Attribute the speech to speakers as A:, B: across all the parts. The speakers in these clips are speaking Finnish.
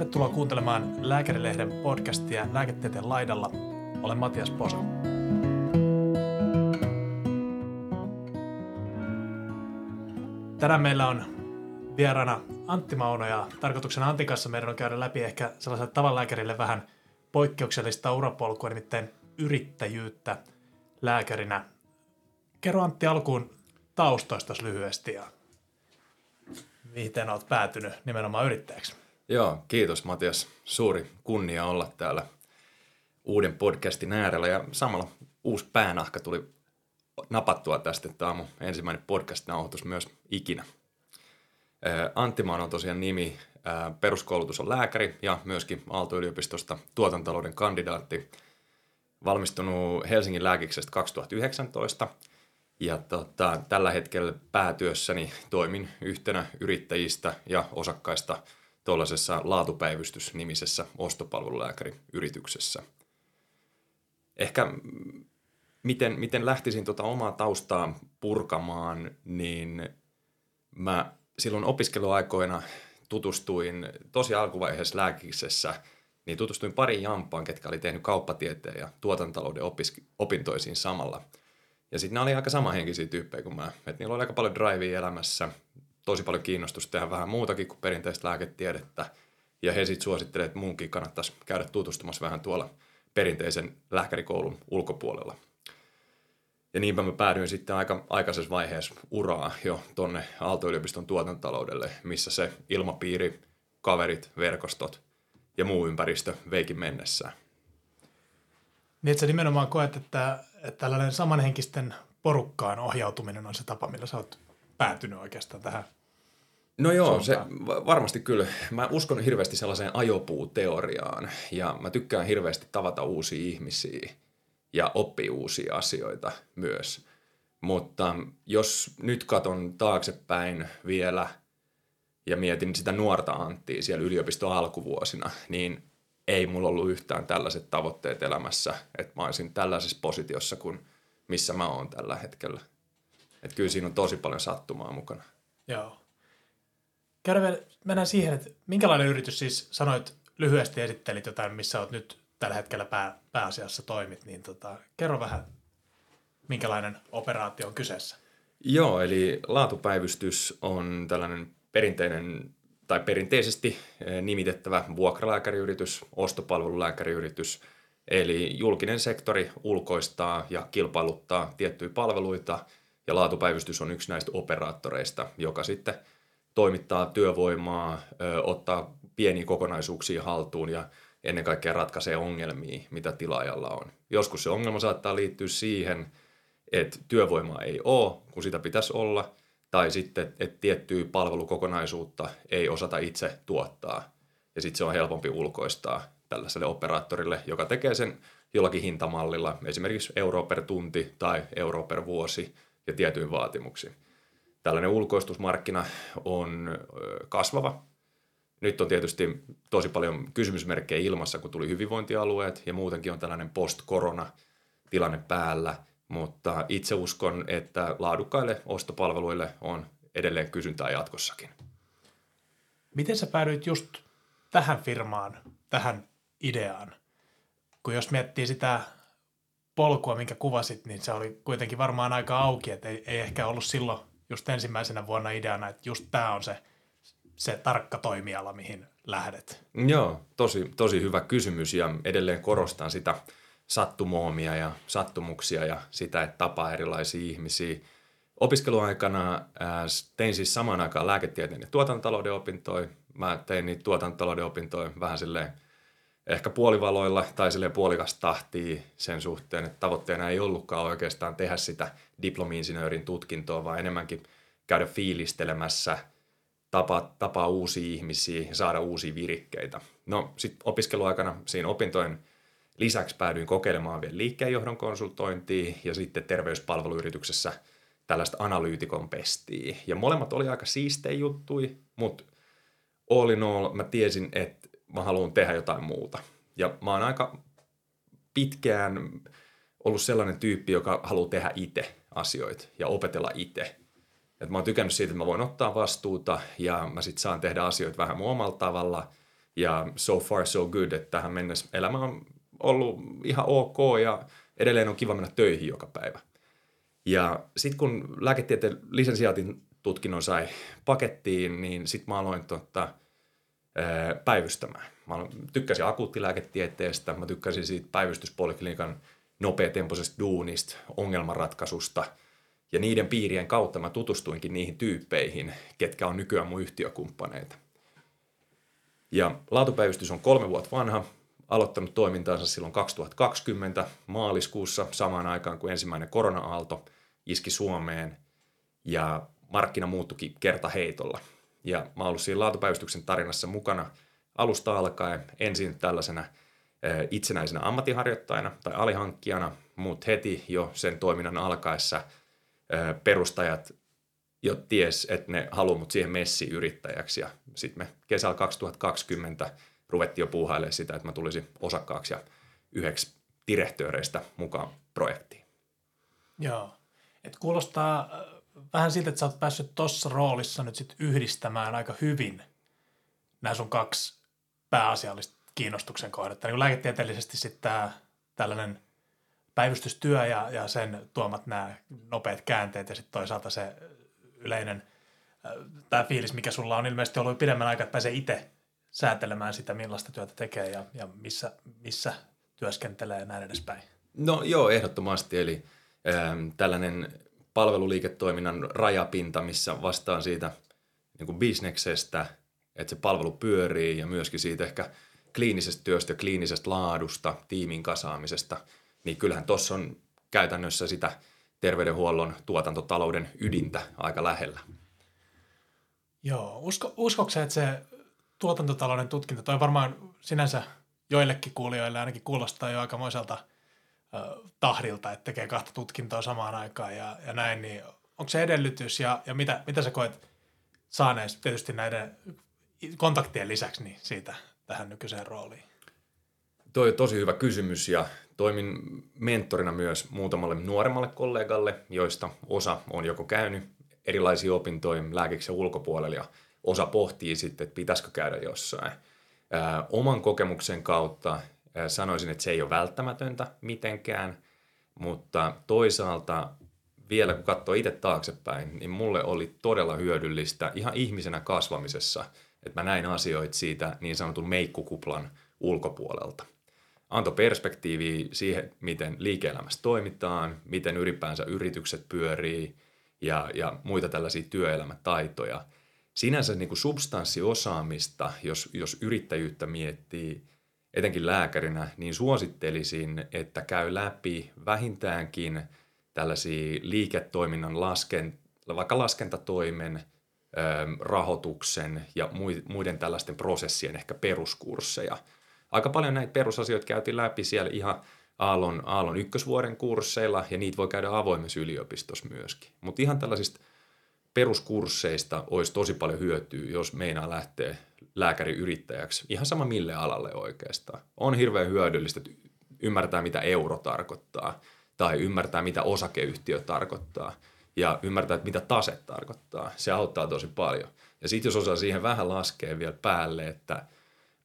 A: Tervetuloa kuuntelemaan Lääkärilehden podcastia Lääketieteen laidalla. Olen Matias Posa. Tänään meillä on vieraana Antti Mauno ja tarkoituksena Antin kanssa meidän on käydä läpi ehkä sellaiselle tavanlääkärille vähän poikkeuksellista urapolkua, nimittäin yrittäjyyttä lääkärinä. Kerro Antti alkuun taustoista lyhyesti ja miten olet päätynyt nimenomaan yrittäjäksi?
B: Joo, kiitos Matias. Suuri kunnia olla täällä uuden podcastin äärellä ja samalla uusi päänahka tuli napattua tästä. Tämä on mun ensimmäinen podcast-nauhoitus myös ikinä. Antti Maan on tosiaan nimi. Peruskoulutus on lääkäri ja myöskin Aalto-yliopistosta tuotantalouden kandidaatti. Valmistunut Helsingin lääkiksestä 2019 – ja tota, tällä hetkellä päätyössäni toimin yhtenä yrittäjistä ja osakkaista tuollaisessa laatupäivystysnimisessä ostopalvelulääkäriyrityksessä. Ehkä miten, miten lähtisin tuota omaa taustaa purkamaan, niin mä silloin opiskeluaikoina tutustuin tosi alkuvaiheessa lääkisessä, niin tutustuin pariin jampaan, ketkä oli tehnyt kauppatieteen ja tuotantalouden opintoisiin samalla – ja sitten ne oli aika samanhenkisiä tyyppejä kuin mä. Et niillä oli aika paljon drivea elämässä, tosi paljon kiinnostusta tehdä vähän muutakin kuin perinteistä lääketiedettä. Ja he sitten suosittelevat, että muunkin kannattaisi käydä tutustumassa vähän tuolla perinteisen lääkärikoulun ulkopuolella. Ja niinpä mä päädyin sitten aika aikaisessa vaiheessa uraa jo tonne Aalto-yliopiston tuotantaloudelle, missä se ilmapiiri, kaverit, verkostot ja muu ympäristö veikin mennessään.
A: Niin, että sä nimenomaan koet, että, että tällainen samanhenkisten porukkaan ohjautuminen on se tapa, millä sä oot päätynyt oikeastaan tähän
B: No joo, se varmasti kyllä. Mä uskon hirveästi sellaiseen ajopuuteoriaan ja mä tykkään hirveästi tavata uusia ihmisiä ja oppia uusia asioita myös. Mutta jos nyt katon taaksepäin vielä ja mietin sitä nuorta Anttia siellä yliopiston alkuvuosina, niin ei mulla ollut yhtään tällaiset tavoitteet elämässä, että mä olisin tällaisessa positiossa kuin missä mä oon tällä hetkellä. Että kyllä siinä on tosi paljon sattumaa mukana.
A: Joo. Käydään mennään siihen, että minkälainen yritys siis sanoit lyhyesti esittelit jotain, missä olet nyt tällä hetkellä pää, pääasiassa toimit, niin tota, kerro vähän, minkälainen operaatio on kyseessä.
B: Joo, eli laatupäivystys on tällainen perinteinen tai perinteisesti eh, nimitettävä vuokralääkäriyritys, ostopalvelulääkäriyritys, eli julkinen sektori ulkoistaa ja kilpailuttaa tiettyjä palveluita, ja laatupäivystys on yksi näistä operaattoreista, joka sitten toimittaa työvoimaa, ottaa pieniä kokonaisuuksia haltuun ja ennen kaikkea ratkaisee ongelmia, mitä tilaajalla on. Joskus se ongelma saattaa liittyä siihen, että työvoimaa ei ole, kun sitä pitäisi olla – tai sitten, että tiettyä palvelukokonaisuutta ei osata itse tuottaa. Ja sitten se on helpompi ulkoistaa tällaiselle operaattorille, joka tekee sen jollakin hintamallilla, esimerkiksi euro per tunti tai euro per vuosi ja tietyin vaatimuksiin. Tällainen ulkoistusmarkkina on kasvava. Nyt on tietysti tosi paljon kysymysmerkkejä ilmassa, kun tuli hyvinvointialueet ja muutenkin on tällainen post-korona tilanne päällä – mutta itse uskon, että laadukkaille ostopalveluille on edelleen kysyntää jatkossakin.
A: Miten sä päädyit just tähän firmaan, tähän ideaan? Kun jos miettii sitä polkua, minkä kuvasit, niin se oli kuitenkin varmaan aika auki, että ei, ei ehkä ollut silloin just ensimmäisenä vuonna ideana, että just tämä on se, se tarkka toimiala, mihin lähdet.
B: Joo, tosi, tosi hyvä kysymys ja edelleen korostan sitä – sattumoomia ja sattumuksia ja sitä, että tapaa erilaisia ihmisiä. Opiskeluaikana tein siis samaan aikaan lääketieteen ja tuotantotalouden opintoja. Mä tein niitä tuotantotalouden opintoja vähän silleen ehkä puolivaloilla tai silleen puolikas tahtia sen suhteen, että tavoitteena ei ollutkaan oikeastaan tehdä sitä diplomi-insinöörin tutkintoa, vaan enemmänkin käydä fiilistelemässä, tapaa, tapaa uusia ihmisiä ja saada uusia virikkeitä. No sitten opiskeluaikana siinä opintojen – Lisäksi päädyin kokeilemaan vielä liikkeenjohdon konsultointia ja sitten terveyspalveluyrityksessä tällaista analyytikon pestiä. Ja molemmat oli aika siistejä juttui, mutta all in all mä tiesin, että mä haluan tehdä jotain muuta. Ja mä oon aika pitkään ollut sellainen tyyppi, joka haluaa tehdä itse asioita ja opetella itse. Et mä oon tykännyt siitä, että mä voin ottaa vastuuta ja mä sit saan tehdä asioita vähän mun omalla tavalla – Ja so far so good, että tähän mennessä elämä on ollut ihan ok ja edelleen on kiva mennä töihin joka päivä. Ja sitten kun lääketieteen lisensiaatin tutkinnon sai pakettiin, niin sitten mä aloin tota, päivystämään. Mä tykkäsin akuuttilääketieteestä, mä tykkäsin siitä päivystyspoliklinikan nopeatempoisesta duunista, ongelmanratkaisusta ja niiden piirien kautta mä tutustuinkin niihin tyyppeihin, ketkä on nykyään mun yhtiökumppaneita. Ja laatupäivystys on kolme vuotta vanha, aloittanut toimintaansa silloin 2020 maaliskuussa samaan aikaan kuin ensimmäinen korona-aalto iski Suomeen ja markkina muuttukin kertaheitolla. Ja mä oon ollut siinä laatupäivystyksen tarinassa mukana alusta alkaen ensin tällaisena itsenäisenä ammattiharjoittajana tai alihankkijana, mutta heti jo sen toiminnan alkaessa perustajat jo ties, että ne haluaa mut siihen messiin yrittäjäksi. Ja sitten me kesällä 2020 ruvettiin jo puuhailemaan sitä, että mä tulisin osakkaaksi ja yhdeksi direktööreistä mukaan projektiin.
A: Joo. Et kuulostaa vähän siltä, että sä oot päässyt tuossa roolissa nyt sit yhdistämään aika hyvin nämä sun kaksi pääasiallista kiinnostuksen kohdetta. Niin lääketieteellisesti sitten tämä tällainen päivystystyö ja, ja sen tuomat nämä nopeat käänteet ja sitten toisaalta se yleinen tämä fiilis, mikä sulla on ilmeisesti ollut pidemmän aikaa, että pääsee itse säätelemään sitä, millaista työtä tekee ja, ja missä, missä työskentelee ja näin edespäin.
B: No joo, ehdottomasti. Eli ähm, tällainen palveluliiketoiminnan rajapinta, missä vastaan siitä niin kuin bisneksestä, että se palvelu pyörii ja myöskin siitä ehkä kliinisestä työstä kliinisestä laadusta, tiimin kasaamisesta, niin kyllähän tuossa on käytännössä sitä terveydenhuollon tuotantotalouden ydintä aika lähellä.
A: Joo, usko, uskokse, että se tuotantotalouden tutkinto, toi varmaan sinänsä joillekin kuulijoille ainakin kuulostaa jo aikamoiselta – tahdilta, että tekee kahta tutkintoa samaan aikaan ja, ja näin, niin onko se edellytys ja, ja mitä, mitä sä koet saaneet tietysti näiden kontaktien lisäksi niin siitä tähän nykyiseen rooliin?
B: Toi on tosi hyvä kysymys ja toimin mentorina myös muutamalle nuoremmalle kollegalle, joista osa on joko käynyt erilaisia opintoja lääkiksen ulkopuolella ja osa pohtii sitten, että pitäisikö käydä jossain. Ää, oman kokemuksen kautta Sanoisin, että se ei ole välttämätöntä mitenkään, mutta toisaalta vielä kun katsoo itse taaksepäin, niin mulle oli todella hyödyllistä ihan ihmisenä kasvamisessa, että mä näin asioita siitä niin sanotun meikkukuplan ulkopuolelta. Antoi perspektiiviä siihen, miten liike-elämässä toimitaan, miten ylipäänsä yritykset pyörii ja, ja muita tällaisia työelämätaitoja. Sinänsä niin kuin substanssiosaamista, jos, jos yrittäjyyttä miettii, etenkin lääkärinä, niin suosittelisin, että käy läpi vähintäänkin tällaisia liiketoiminnan lasken, vaikka laskentatoimen, rahoituksen ja muiden tällaisten prosessien ehkä peruskursseja. Aika paljon näitä perusasioita käytiin läpi siellä ihan Aallon, Aallon ykkösvuoden kursseilla ja niitä voi käydä avoimessa yliopistossa myöskin. Mutta ihan tällaisista peruskursseista olisi tosi paljon hyötyä, jos meinaa lähteä lääkäriyrittäjäksi, ihan sama mille alalle oikeastaan. On hirveän hyödyllistä ymmärtää, mitä euro tarkoittaa, tai ymmärtää, mitä osakeyhtiö tarkoittaa, ja ymmärtää, että mitä tase tarkoittaa. Se auttaa tosi paljon. Ja sitten jos osaa siihen vähän laskea vielä päälle, että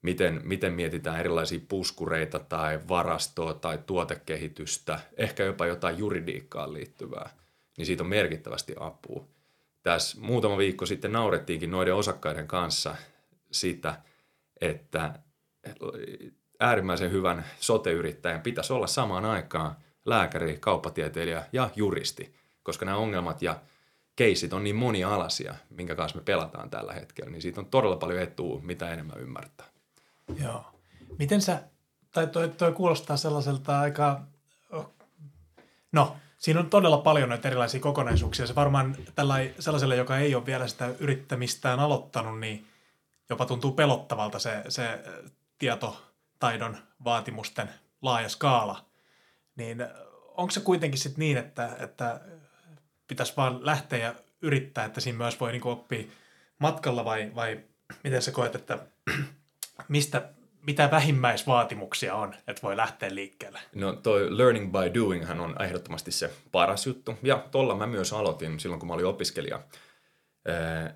B: miten, miten mietitään erilaisia puskureita tai varastoa tai tuotekehitystä, ehkä jopa jotain juridiikkaan liittyvää, niin siitä on merkittävästi apua. Tässä muutama viikko sitten naurettiinkin noiden osakkaiden kanssa sitä, että äärimmäisen hyvän sote-yrittäjän pitäisi olla samaan aikaan lääkäri, kauppatieteilijä ja juristi, koska nämä ongelmat ja keisit on niin monialaisia, minkä kanssa me pelataan tällä hetkellä, niin siitä on todella paljon etua, mitä enemmän ymmärtää.
A: Joo. Miten sä, tai toi, toi kuulostaa sellaiselta aika, no siinä on todella paljon näitä erilaisia kokonaisuuksia. Se varmaan sellaiselle, joka ei ole vielä sitä yrittämistään aloittanut, niin jopa tuntuu pelottavalta se, se tietotaidon vaatimusten laaja skaala. Niin onko se kuitenkin sitten niin, että, että pitäisi vaan lähteä ja yrittää, että siinä myös voi niinku oppia matkalla vai, vai miten sä koet, että mistä, mitä vähimmäisvaatimuksia on, että voi lähteä liikkeelle?
B: No toi learning by doing on ehdottomasti se paras juttu. Ja tolla mä myös aloitin silloin, kun mä olin opiskelija.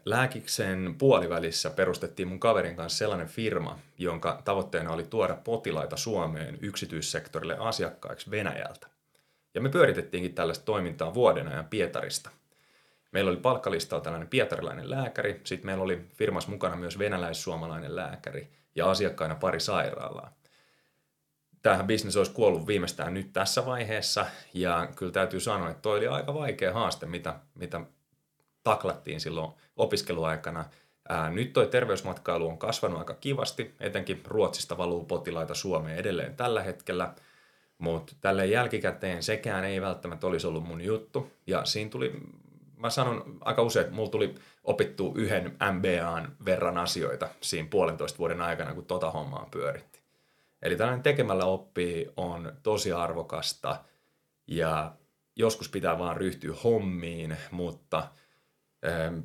B: Lääkiksen puolivälissä perustettiin mun kaverin kanssa sellainen firma, jonka tavoitteena oli tuoda potilaita Suomeen yksityissektorille asiakkaiksi Venäjältä. Ja me pyöritettiinkin tällaista toimintaa vuoden ajan Pietarista. Meillä oli palkkalistalla tällainen pietarilainen lääkäri, sitten meillä oli firmas mukana myös venäläis-suomalainen lääkäri ja asiakkaina pari sairaalaa. Tämähän bisnes olisi kuollut viimeistään nyt tässä vaiheessa ja kyllä täytyy sanoa, että toi oli aika vaikea haaste, mitä, mitä taklattiin silloin opiskeluaikana. Ää, nyt toi terveysmatkailu on kasvanut aika kivasti, etenkin Ruotsista valuu potilaita Suomeen edelleen tällä hetkellä, mutta tälle jälkikäteen sekään ei välttämättä olisi ollut mun juttu. Ja siinä tuli, mä sanon aika usein, että mulla tuli opittu yhden MBAn verran asioita siinä puolentoista vuoden aikana, kun tota hommaa pyöritti. Eli tällainen tekemällä oppii on tosi arvokasta ja joskus pitää vaan ryhtyä hommiin, mutta –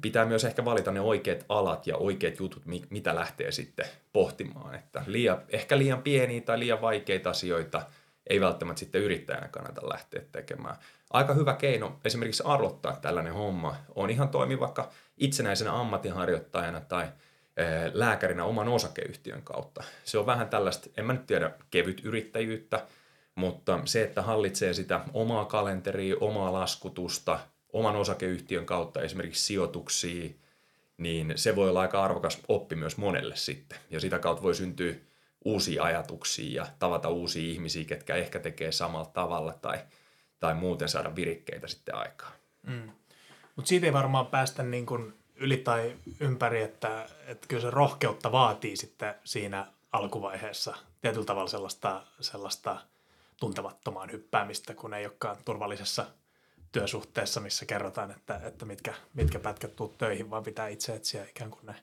B: pitää myös ehkä valita ne oikeat alat ja oikeat jutut, mitä lähtee sitten pohtimaan. Että liian, ehkä liian pieniä tai liian vaikeita asioita ei välttämättä sitten yrittäjänä kannata lähteä tekemään. Aika hyvä keino esimerkiksi arvottaa tällainen homma on ihan toimi vaikka itsenäisenä ammatinharjoittajana tai lääkärinä oman osakeyhtiön kautta. Se on vähän tällaista, en mä nyt tiedä, kevyt yrittäjyyttä, mutta se, että hallitsee sitä omaa kalenteria, omaa laskutusta – oman osakeyhtiön kautta esimerkiksi sijoituksia, niin se voi olla aika arvokas oppi myös monelle sitten. Ja sitä kautta voi syntyä uusia ajatuksia ja tavata uusia ihmisiä, ketkä ehkä tekee samalla tavalla tai, tai muuten saada virikkeitä sitten aikaan. Mm.
A: Mutta siitä ei varmaan päästä niin kuin yli tai ympäri, että, että kyllä se rohkeutta vaatii sitten siinä alkuvaiheessa tietyllä tavalla sellaista, sellaista tuntemattomaan hyppäämistä, kun ei olekaan turvallisessa – työsuhteessa, missä kerrotaan, että, että mitkä, mitkä pätkät tuu töihin, vaan pitää itse etsiä ikään kuin ne,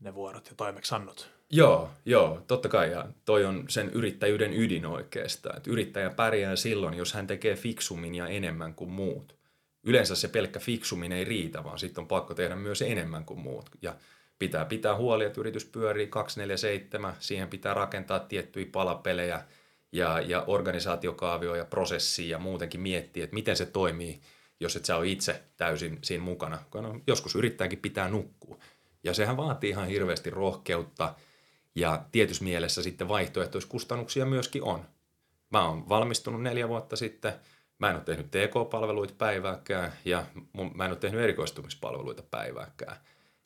A: ne vuorot ja toimeksannot.
B: Joo, joo, totta kai. Ja toi on sen yrittäjyyden ydin oikeastaan. Että yrittäjä pärjää silloin, jos hän tekee fiksummin ja enemmän kuin muut. Yleensä se pelkkä fiksummin ei riitä, vaan sitten on pakko tehdä myös enemmän kuin muut. Ja pitää pitää huoli, että yritys pyörii 247, siihen pitää rakentaa tiettyjä palapelejä – ja, ja organisaatiokaavio ja prosessi ja muutenkin miettiä, että miten se toimii, jos et sä ole itse täysin siinä mukana. No, joskus yrittäjänkin pitää nukkua. Ja sehän vaatii ihan hirveästi rohkeutta ja tietyssä mielessä sitten vaihtoehtoiskustannuksia myöskin on. Mä oon valmistunut neljä vuotta sitten, mä en ole tehnyt TK-palveluita päivääkään ja mun, mä en ole tehnyt erikoistumispalveluita päivääkään.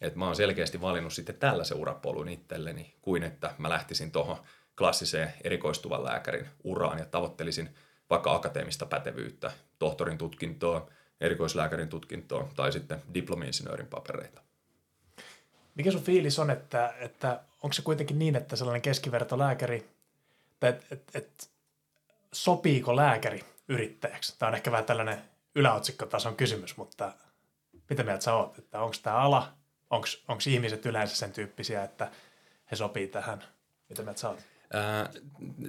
B: Et mä oon selkeästi valinnut sitten tällaisen urapolun itselleni, kuin että mä lähtisin tuohon – klassiseen erikoistuvan lääkärin uraan ja tavoittelisin vaikka akateemista pätevyyttä, tohtorin tutkintoa, erikoislääkärin tutkintoa tai sitten diplomi-insinöörin papereita.
A: Mikä sun fiilis on, että, että onko se kuitenkin niin, että sellainen keskivertolääkäri, että et, et, et, sopiiko lääkäri yrittäjäksi? Tämä on ehkä vähän tällainen yläotsikkotason kysymys, mutta mitä mieltä sä oot, että onko tämä ala, onko ihmiset yleensä sen tyyppisiä, että he sopii tähän? Mitä mieltä sä oot?
B: Ää,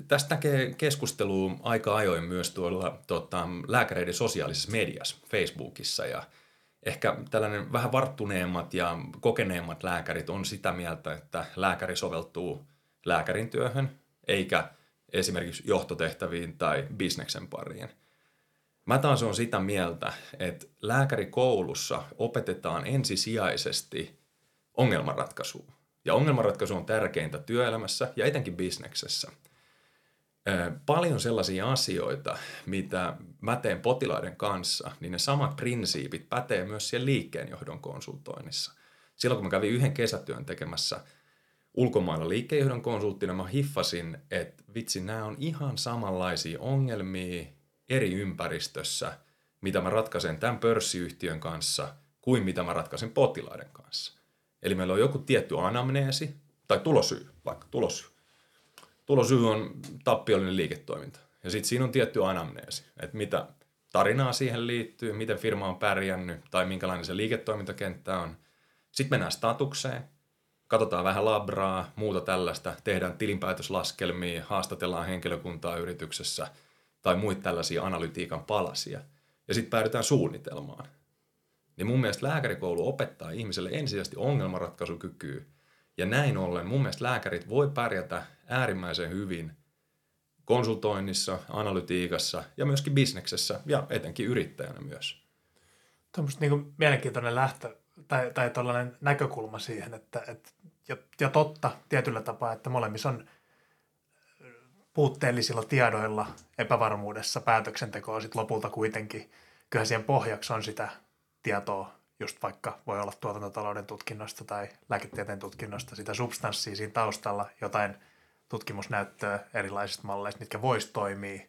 B: tästä näkee keskustelua aika ajoin myös tuolla tota, lääkäreiden sosiaalisessa mediassa, Facebookissa ja ehkä tällainen vähän varttuneemmat ja kokeneemmat lääkärit on sitä mieltä, että lääkäri soveltuu lääkärin työhön eikä esimerkiksi johtotehtäviin tai bisneksen pariin. Mä taas on sitä mieltä, että lääkärikoulussa opetetaan ensisijaisesti ongelmanratkaisua ja ongelmanratkaisu on tärkeintä työelämässä ja etenkin bisneksessä. Paljon sellaisia asioita, mitä mä teen potilaiden kanssa, niin ne samat prinsiipit pätee myös siellä liikkeenjohdon konsultoinnissa. Silloin kun mä kävin yhden kesätyön tekemässä ulkomailla liikkeenjohdon konsulttina, mä hiffasin, että vitsi, nämä on ihan samanlaisia ongelmia eri ympäristössä, mitä mä ratkaisen tämän pörssiyhtiön kanssa, kuin mitä mä ratkaisen potilaiden kanssa. Eli meillä on joku tietty anamneesi tai tulosyy, vaikka tulosyy. Tulosyy on tappiollinen liiketoiminta. Ja sitten siinä on tietty anamneesi, että mitä tarinaa siihen liittyy, miten firma on pärjännyt tai minkälainen se liiketoimintakenttä on. Sitten mennään statukseen, katsotaan vähän labraa, muuta tällaista, tehdään tilinpäätöslaskelmia, haastatellaan henkilökuntaa yrityksessä tai muita tällaisia analytiikan palasia. Ja sitten päädytään suunnitelmaan. Niin mun mielestä lääkärikoulu opettaa ihmiselle ensisijaisesti ongelmanratkaisukykyä. Ja näin ollen mun mielestä lääkärit voi pärjätä äärimmäisen hyvin konsultoinnissa, analytiikassa ja myöskin bisneksessä ja etenkin yrittäjänä myös.
A: Tuommoista niin mielenkiintoinen lähtö, tai, tai tällainen näkökulma siihen, että, että ja, ja totta tietyllä tapaa, että molemmissa on puutteellisilla tiedoilla, epävarmuudessa päätöksentekoa sitten lopulta kuitenkin. Kyllähän siihen pohjaksi on sitä tietoa, just vaikka voi olla tuotantotalouden tutkinnosta tai lääketieteen tutkinnosta, sitä substanssia siinä taustalla, jotain tutkimusnäyttöä erilaisista malleista, mitkä vois toimia,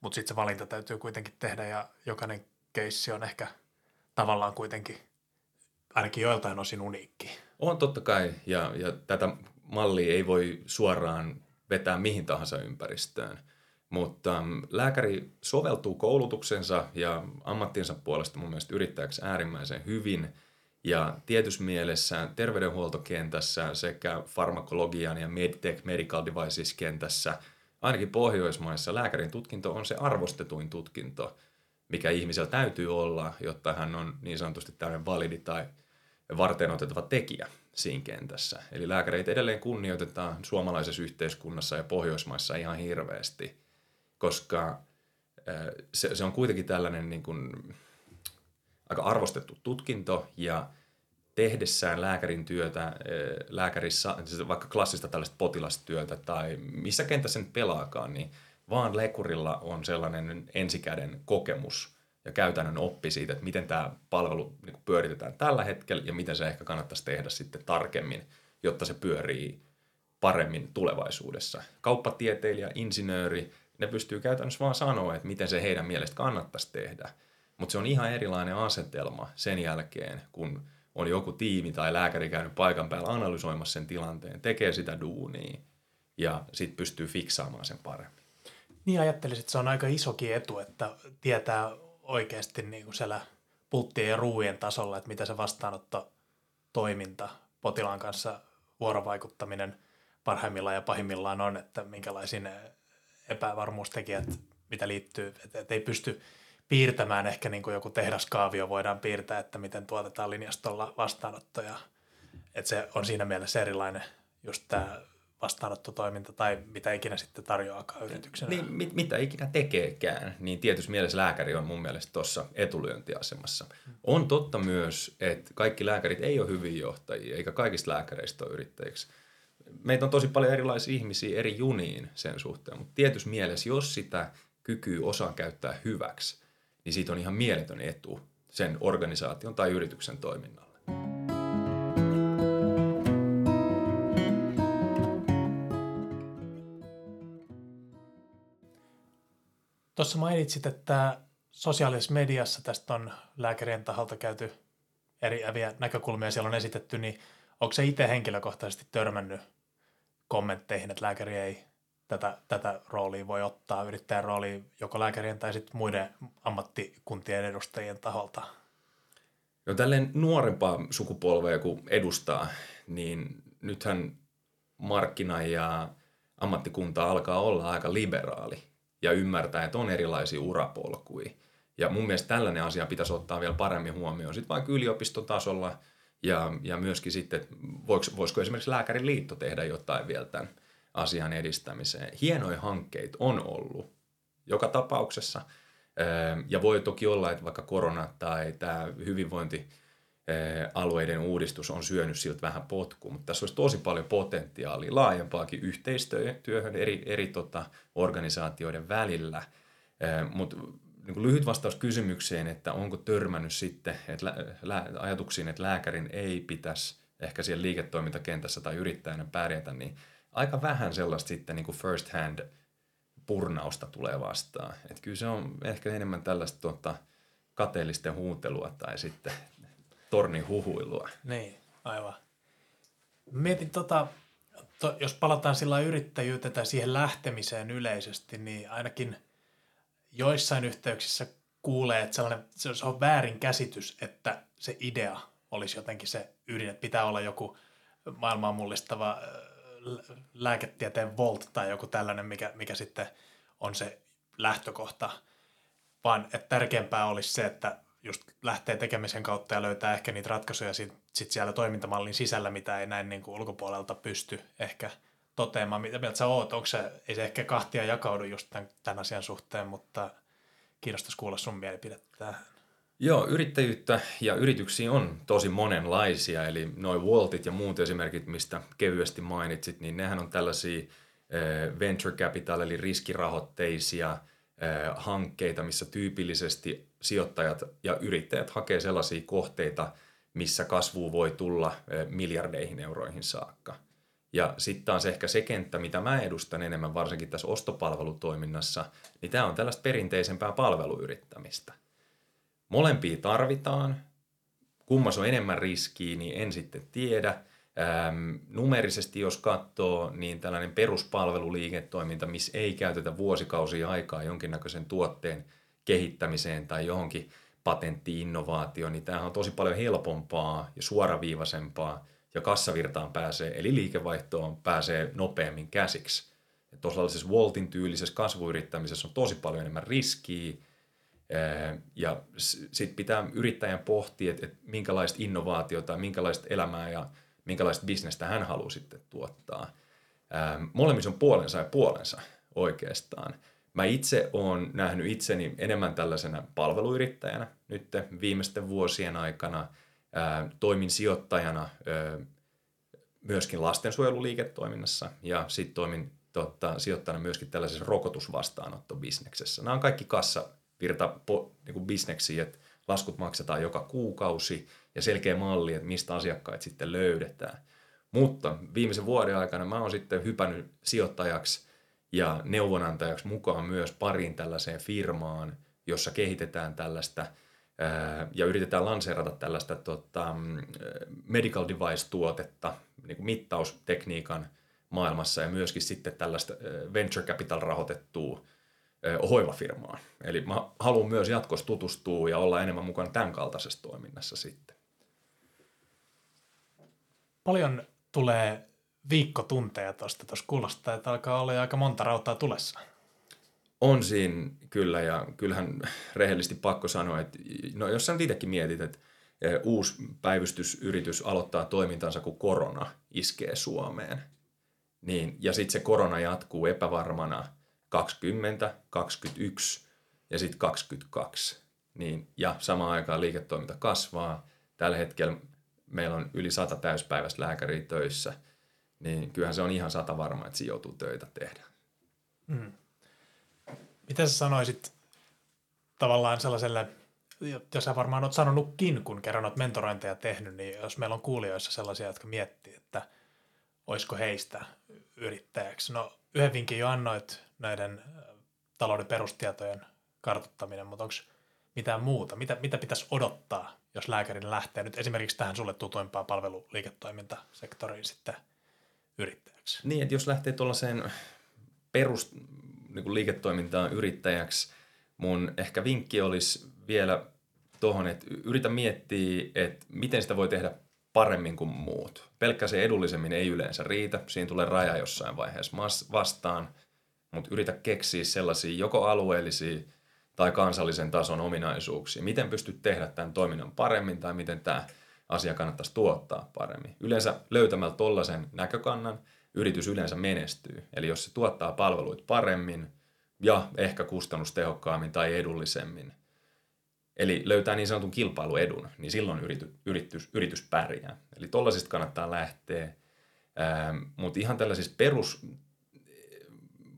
A: mutta sitten se valinta täytyy kuitenkin tehdä ja jokainen keissi on ehkä tavallaan kuitenkin ainakin joiltain osin uniikki.
B: On totta kai, ja, ja tätä mallia ei voi suoraan vetää mihin tahansa ympäristöön. Mutta um, lääkäri soveltuu koulutuksensa ja ammattinsa puolesta mun mielestä yrittäjäksi äärimmäisen hyvin. Ja tietyssä mielessä terveydenhuoltokentässä sekä farmakologian ja medtech, medical devices kentässä, ainakin Pohjoismaissa lääkärin tutkinto on se arvostetuin tutkinto, mikä ihmisellä täytyy olla, jotta hän on niin sanotusti tämmöinen validi tai varten otettava tekijä siinä kentässä. Eli lääkäreitä edelleen kunnioitetaan suomalaisessa yhteiskunnassa ja Pohjoismaissa ihan hirveästi, koska se, se on kuitenkin tällainen niin kuin aika arvostettu tutkinto ja tehdessään lääkärin työtä, lääkärissä, siis vaikka klassista tällaista potilastyötä tai missä kentässä nyt pelaakaan, niin vaan lekurilla on sellainen ensikäden kokemus – ja käytännön oppi siitä, että miten tämä palvelu niin pyöritetään tällä hetkellä ja miten se ehkä kannattaisi tehdä sitten tarkemmin, jotta se pyörii paremmin tulevaisuudessa. Kauppatieteilijä, insinööri, ne pystyy käytännössä vaan sanoa, että miten se heidän mielestä kannattaisi tehdä. Mutta se on ihan erilainen asetelma sen jälkeen, kun on joku tiimi tai lääkäri käynyt paikan päällä analysoimassa sen tilanteen, tekee sitä duunia ja sitten pystyy fiksaamaan sen paremmin.
A: Niin ajattelisin, että se on aika isokin etu, että tietää oikeasti niin kuin siellä pulttien ja ruuien tasolla, että mitä se vastaanotto toiminta potilaan kanssa vuorovaikuttaminen parhaimmillaan ja pahimmillaan on, että minkälaisia epävarmuustekijät, mitä liittyy, että, että ei pysty piirtämään ehkä niin kuin joku tehdaskaavio voidaan piirtää, että miten tuotetaan linjastolla vastaanottoja. Että se on siinä mielessä erilainen just tämä vastaanottotoiminta tai mitä ikinä sitten tarjoaakaan yrityksenä.
B: Niin, mit, mitä ikinä tekeekään, niin tietysti mielessä lääkäri on mun mielestä tuossa etulyöntiasemassa. On totta myös, että kaikki lääkärit ei ole hyviä johtajia, eikä kaikista lääkäreistä ole yrittäjiksi. Meitä on tosi paljon erilaisia ihmisiä eri juniin sen suhteen, mutta tietyssä mielessä, jos sitä kykyä osaa käyttää hyväksi, niin siitä on ihan mieletön etu sen organisaation tai yrityksen toiminnalle.
A: Tuossa mainitsit, että sosiaalisessa mediassa tästä on lääkärien taholta käyty eri näkökulmia siellä on esitetty, niin onko se itse henkilökohtaisesti törmännyt kommentteihin, että lääkäri ei tätä, tätä roolia voi ottaa, yrittäjän roolia joko lääkärien tai sitten muiden ammattikuntien edustajien taholta?
B: No tälleen nuorempaa sukupolvea kun edustaa, niin nythän markkina ja ammattikunta alkaa olla aika liberaali ja ymmärtää, että on erilaisia urapolkuja. Ja mun mielestä tällainen asia pitäisi ottaa vielä paremmin huomioon sitten vaikka yliopistotasolla ja, ja myöskin sitten, voiko, voisiko esimerkiksi lääkärin liitto tehdä jotain vielä tämän asian edistämiseen. Hienoja hankkeita on ollut joka tapauksessa. Ja voi toki olla, että vaikka korona tai tämä hyvinvointi alueiden uudistus on syönyt siltä vähän potkua, mutta tässä olisi tosi paljon potentiaalia laajempaakin yhteistyöhön eri, eri tota, organisaatioiden välillä. Mutta niin lyhyt vastaus kysymykseen, että onko törmännyt sitten että lä, lä, ajatuksiin, että lääkärin ei pitäisi ehkä siellä liiketoimintakentässä tai yrittäjänä pärjätä, niin aika vähän sellaista sitten niin kuin first hand purnausta tulee vastaan. Että kyllä se on ehkä enemmän tällaista tota, kateellisten huutelua tai sitten tornin huhuilua.
A: Niin, aivan. Mietin tota, to, jos palataan sillä yrittäjyyteen tai siihen lähtemiseen yleisesti, niin ainakin joissain yhteyksissä kuulee, että sellainen, se on väärin käsitys, että se idea olisi jotenkin se ydin, että pitää olla joku maailmaa mullistava lääketieteen volt tai joku tällainen, mikä, mikä sitten on se lähtökohta, vaan että tärkeämpää olisi se, että just lähtee tekemisen kautta ja löytää ehkä niitä ratkaisuja sit, sit siellä toimintamallin sisällä, mitä ei näin niin kuin ulkopuolelta pysty ehkä toteamaan. Mitä mieltä sä oot? Onko se, ei se ehkä kahtia jakaudu just tämän, tämän asian suhteen, mutta kiinnostaisi kuulla sun mielipidettä.
B: Joo, yrittäjyyttä ja yrityksiä on tosi monenlaisia, eli noin Waltit ja muut esimerkit, mistä kevyesti mainitsit, niin nehän on tällaisia äh, venture capital eli riskirahoitteisia äh, hankkeita, missä tyypillisesti sijoittajat ja yrittäjät hakee sellaisia kohteita, missä kasvu voi tulla äh, miljardeihin euroihin saakka. Ja sitten taas ehkä se kenttä, mitä mä edustan enemmän, varsinkin tässä ostopalvelutoiminnassa, niin tämä on tällaista perinteisempää palveluyrittämistä. Molempia tarvitaan. Kummas on enemmän riskiä, niin en sitten tiedä. Ähm, numerisesti jos katsoo, niin tällainen peruspalveluliiketoiminta, missä ei käytetä vuosikausia aikaa jonkinnäköisen tuotteen kehittämiseen tai johonkin patentti-innovaatioon, niin tämähän on tosi paljon helpompaa ja suoraviivaisempaa ja kassavirtaan pääsee, eli liikevaihtoon pääsee nopeammin käsiksi. Tuollaisessa Waltin tyylisessä kasvuyrittämisessä on tosi paljon enemmän riskiä, ja sitten pitää yrittäjän pohtia, että, että minkälaista innovaatiota, minkälaista elämää ja minkälaista bisnestä hän haluaa sitten tuottaa. Molemmissa on puolensa ja puolensa oikeastaan. Mä itse olen nähnyt itseni enemmän tällaisena palveluyrittäjänä nyt viimeisten vuosien aikana. Toimin sijoittajana myöskin lastensuojeluliiketoiminnassa ja sitten toimin tota, sijoittajana myöskin tällaisessa rokotusvastaanottobisneksessä. Nämä on kaikki kassa virta po, niin kuin bisneksiin, että laskut maksetaan joka kuukausi ja selkeä malli, että mistä asiakkaat sitten löydetään. Mutta viimeisen vuoden aikana mä oon sitten hypännyt sijoittajaksi ja neuvonantajaksi mukaan myös pariin tällaiseen firmaan, jossa kehitetään tällaista ja yritetään lanseerata tällaista tota, medical device-tuotetta niin kuin mittaustekniikan maailmassa ja myöskin sitten tällaista venture capital rahoitettua hoivafirmaan. Eli mä haluan myös jatkossa tutustua ja olla enemmän mukana tämän kaltaisessa toiminnassa sitten.
A: Paljon tulee viikkotunteja tuosta. Tuossa kuulostaa, että alkaa olla aika monta rautaa tulessa.
B: On siinä kyllä ja kyllähän rehellisesti pakko sanoa, että no jos sä nyt itsekin mietit, että uusi päivystysyritys aloittaa toimintansa, kun korona iskee Suomeen, niin, ja sitten se korona jatkuu epävarmana – 20, 21 ja sitten 22. Niin, ja samaan aikaan liiketoiminta kasvaa. Tällä hetkellä meillä on yli 100 täyspäiväistä lääkäriä töissä, niin kyllähän se on ihan sata varma, että siinä joutuu töitä tehdä. Mm.
A: Mitä sä sanoisit tavallaan sellaiselle, jos sä varmaan oot sanonutkin, kun kerran oot mentorointeja tehnyt, niin jos meillä on kuulijoissa sellaisia, jotka miettii, että olisiko heistä yrittäjäksi. No yhden vinkin jo annoit näiden talouden perustietojen kartuttaminen, mutta onko mitään muuta? Mitä, mitä pitäisi odottaa, jos lääkärin lähtee nyt esimerkiksi tähän sulle tutuimpaan palveluliiketoimintasektoriin sitten yrittäjäksi?
B: Niin, että jos lähtee tuollaiseen perus niin liiketoimintaan yrittäjäksi, mun ehkä vinkki olisi vielä tuohon, että yritä miettiä, että miten sitä voi tehdä paremmin kuin muut. Pelkkä se edullisemmin ei yleensä riitä, siinä tulee raja jossain vaiheessa vastaan – mutta yritä keksiä sellaisia joko alueellisia tai kansallisen tason ominaisuuksia. Miten pystyt tehdä tämän toiminnan paremmin tai miten tämä asia kannattaisi tuottaa paremmin. Yleensä löytämällä tollaisen näkökannan yritys yleensä menestyy. Eli jos se tuottaa palveluita paremmin ja ehkä kustannustehokkaammin tai edullisemmin, eli löytää niin sanotun kilpailuedun, niin silloin yrity, yritys, yritys pärjää. Eli tollaisista kannattaa lähteä. Ähm, mutta ihan tällaisista perus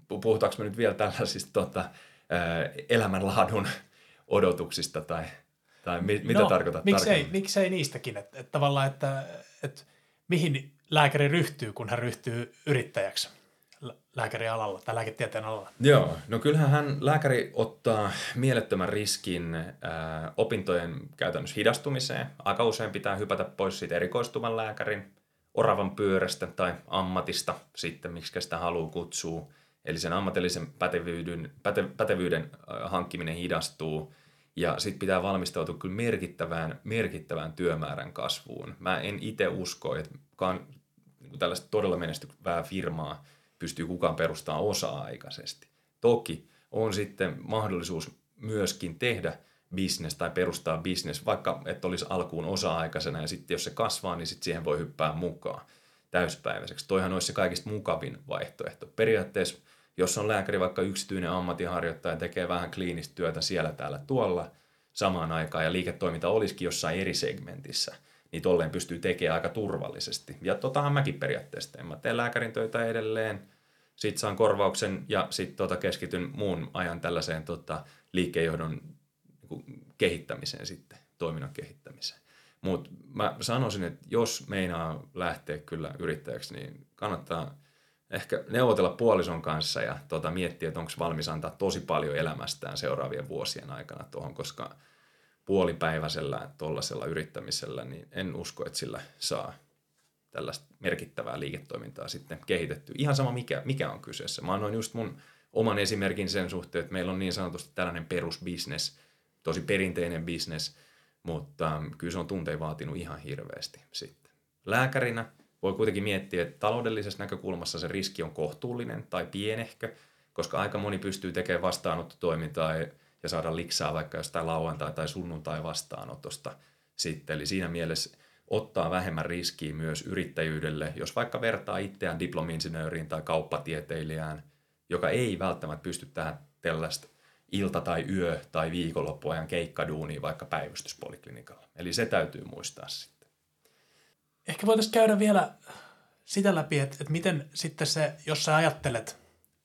B: puhutaanko me nyt vielä tällaisista tota, elämänlaadun odotuksista tai, tai mi, mitä no, tarkoitat
A: miksei, miksei niistäkin, että, että tavallaan, että, että mihin lääkäri ryhtyy, kun hän ryhtyy yrittäjäksi lääkärin alalla tai lääketieteen alalla?
B: Joo, no kyllähän hän, lääkäri ottaa mielettömän riskin ää, opintojen käytännössä hidastumiseen. Aika usein pitää hypätä pois siitä erikoistuvan lääkärin oravan pyörästä tai ammatista sitten, miksi sitä haluaa kutsua. Eli sen ammatillisen pätevyyden, päte, pätevyyden hankkiminen hidastuu ja sitten pitää valmistautua kyllä merkittävään, merkittävään työmäärän kasvuun. Mä en itse usko, että niin tällaista todella menestyvää firmaa pystyy kukaan perustamaan osa-aikaisesti. Toki on sitten mahdollisuus myöskin tehdä business tai perustaa business, vaikka että olisi alkuun osa-aikaisena ja sitten jos se kasvaa, niin sitten siihen voi hyppää mukaan täyspäiväiseksi. Toihan olisi se kaikista mukavin vaihtoehto. Periaatteessa jos on lääkäri vaikka yksityinen ammattiharjoittaja tekee vähän kliinistä työtä siellä täällä tuolla, samaan aikaan ja liiketoiminta olisikin jossain eri segmentissä, niin tolleen pystyy tekemään aika turvallisesti. Ja totahan mäkin periaatteessa teen. Mä teen lääkärin töitä edelleen, sit saan korvauksen ja sitten tota keskityn muun ajan tällaiseen tota, liikkeenjohdon niin kehittämiseen sitten, toiminnan kehittämiseen. Mutta mä sanoisin, että jos meinaa lähteä kyllä yrittäjäksi, niin kannattaa ehkä neuvotella puolison kanssa ja tota, miettiä, että onko valmis antaa tosi paljon elämästään seuraavien vuosien aikana tuohon, koska puolipäiväisellä tuollaisella yrittämisellä, niin en usko, että sillä saa tällaista merkittävää liiketoimintaa sitten kehitetty. Ihan sama mikä, mikä on kyseessä. Mä annoin just mun oman esimerkin sen suhteen, että meillä on niin sanotusti tällainen perusbisnes, tosi perinteinen bisnes, mutta kyllä se on tunteja vaatinut ihan hirveästi sitten. Lääkärinä voi kuitenkin miettiä, että taloudellisessa näkökulmassa se riski on kohtuullinen tai pienehkö, koska aika moni pystyy tekemään vastaanottotoimintaa ja saada liksaa vaikka jostain lauantai- tai sunnuntai vastaanotosta sitten. Eli siinä mielessä ottaa vähemmän riskiä myös yrittäjyydelle, jos vaikka vertaa itseään diplomi-insinööriin tai kauppatieteilijään, joka ei välttämättä pysty tähän tällaista ilta- tai yö- tai viikonloppuajan keikkaduuniin vaikka päivystyspoliklinikalla. Eli se täytyy muistaa sitten.
A: Ehkä voitaisiin käydä vielä sitä läpi, että, että miten sitten se, jos sä ajattelet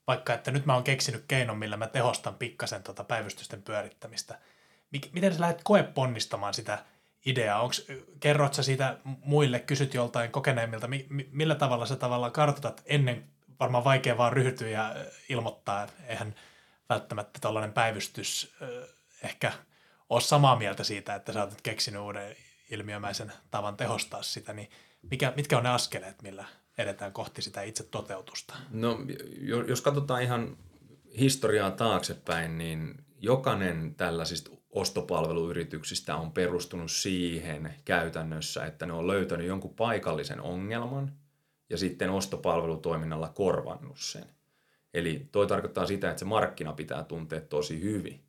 A: vaikka, että nyt mä oon keksinyt keinon, millä mä tehostan pikkasen tota päivystysten pyörittämistä. Miten sä lähdet koeponnistamaan sitä ideaa? Onks, kerrot sä siitä muille, kysyt joltain kokeneemmilta, mi, millä tavalla sä tavallaan kartoitat ennen, varmaan vaikea vaan ryhtyä ja ilmoittaa, eihän välttämättä tällainen päivystys ehkä ole samaa mieltä siitä, että sä oot keksinyt uuden ilmiömäisen tavan tehostaa sitä, niin mikä, mitkä on ne askeleet, millä edetään kohti sitä itse toteutusta?
B: No, jos katsotaan ihan historiaa taaksepäin, niin jokainen tällaisista ostopalveluyrityksistä on perustunut siihen käytännössä, että ne on löytänyt jonkun paikallisen ongelman ja sitten ostopalvelutoiminnalla korvannut sen. Eli toi tarkoittaa sitä, että se markkina pitää tuntea tosi hyvin.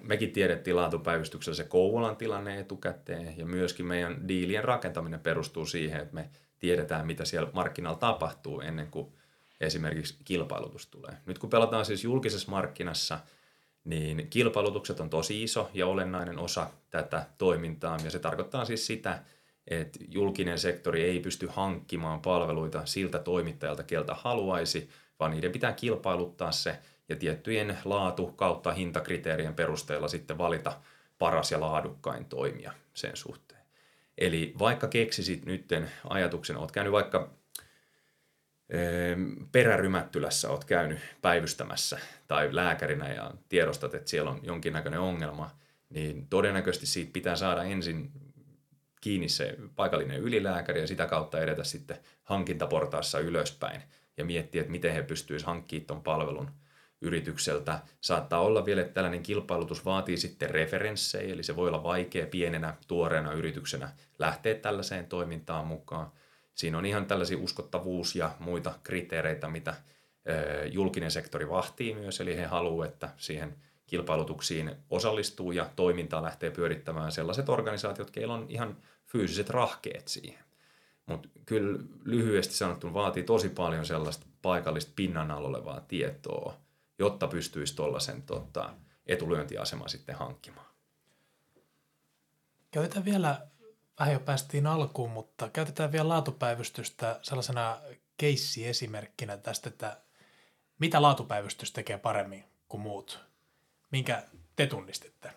B: mekin tiedettiin laatupäivystyksellä se Kouvolan tilanne etukäteen ja myöskin meidän diilien rakentaminen perustuu siihen, että me tiedetään, mitä siellä markkinalla tapahtuu ennen kuin esimerkiksi kilpailutus tulee. Nyt kun pelataan siis julkisessa markkinassa, niin kilpailutukset on tosi iso ja olennainen osa tätä toimintaa ja se tarkoittaa siis sitä, että julkinen sektori ei pysty hankkimaan palveluita siltä toimittajalta, keltä haluaisi, vaan niiden pitää kilpailuttaa se ja tiettyjen laatu kautta hintakriteerien perusteella sitten valita paras ja laadukkain toimija sen suhteen. Eli vaikka keksisit nytten ajatuksen, oot käynyt vaikka perärymättylässä oot käynyt päivystämässä tai lääkärinä ja tiedostat, että siellä on jonkinnäköinen ongelma, niin todennäköisesti siitä pitää saada ensin kiinni se paikallinen ylilääkäri ja sitä kautta edetä sitten hankintaportaassa ylöspäin ja miettiä, että miten he pystyisivät hankkimaan tuon palvelun – yritykseltä. Saattaa olla vielä, että tällainen kilpailutus vaatii sitten referenssejä, eli se voi olla vaikea pienenä, tuoreena yrityksenä lähteä tällaiseen toimintaan mukaan. Siinä on ihan tällaisia uskottavuus- ja muita kriteereitä, mitä julkinen sektori vahtii myös, eli he haluavat, että siihen kilpailutuksiin osallistuu ja toimintaa lähtee pyörittämään sellaiset organisaatiot, joilla on ihan fyysiset rahkeet siihen. Mutta kyllä lyhyesti sanottuna vaatii tosi paljon sellaista paikallista pinnan alla olevaa tietoa, jotta pystyisi tuollaisen tota, etulyöntiaseman sitten hankkimaan.
A: Käytetään vielä, vähän jo päästiin alkuun, mutta käytetään vielä laatupäivystystä sellaisena keissiesimerkkinä tästä, että mitä laatupäivystys tekee paremmin kuin muut? Minkä te tunnistitte?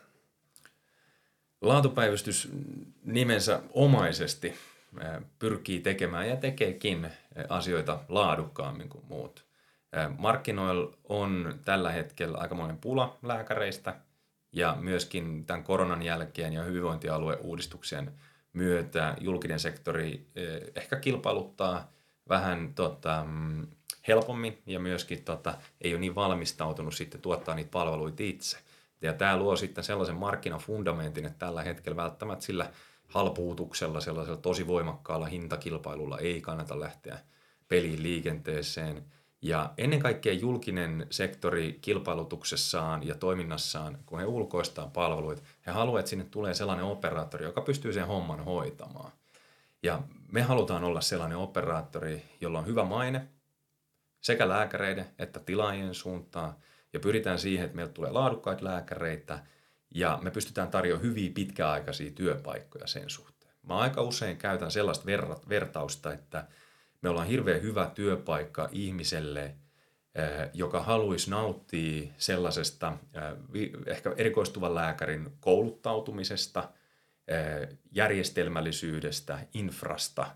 B: Laatupäivystys nimensä omaisesti pyrkii tekemään ja tekeekin asioita laadukkaammin kuin muut. Markkinoilla on tällä hetkellä aikamoinen pula lääkäreistä ja myöskin tämän koronan jälkeen ja hyvinvointialueuudistuksien myötä julkinen sektori ehkä kilpailuttaa vähän tota, mm, helpommin ja myöskin tota, ei ole niin valmistautunut sitten tuottaa niitä palveluita itse. Ja tämä luo sitten sellaisen markkinafundamentin, että tällä hetkellä välttämättä sillä halpuutuksella, sellaisella tosi voimakkaalla hintakilpailulla ei kannata lähteä peliin liikenteeseen – ja ennen kaikkea julkinen sektori kilpailutuksessaan ja toiminnassaan, kun he ulkoistaa palveluita, he haluavat, että sinne tulee sellainen operaattori, joka pystyy sen homman hoitamaan. Ja me halutaan olla sellainen operaattori, jolla on hyvä maine sekä lääkäreiden että tilaajien suuntaan. Ja pyritään siihen, että meiltä tulee laadukkaita lääkäreitä ja me pystytään tarjoamaan hyviä pitkäaikaisia työpaikkoja sen suhteen. Mä aika usein käytän sellaista vertausta, että me ollaan hirveän hyvä työpaikka ihmiselle, joka haluaisi nauttia sellaisesta ehkä erikoistuvan lääkärin kouluttautumisesta, järjestelmällisyydestä, infrasta,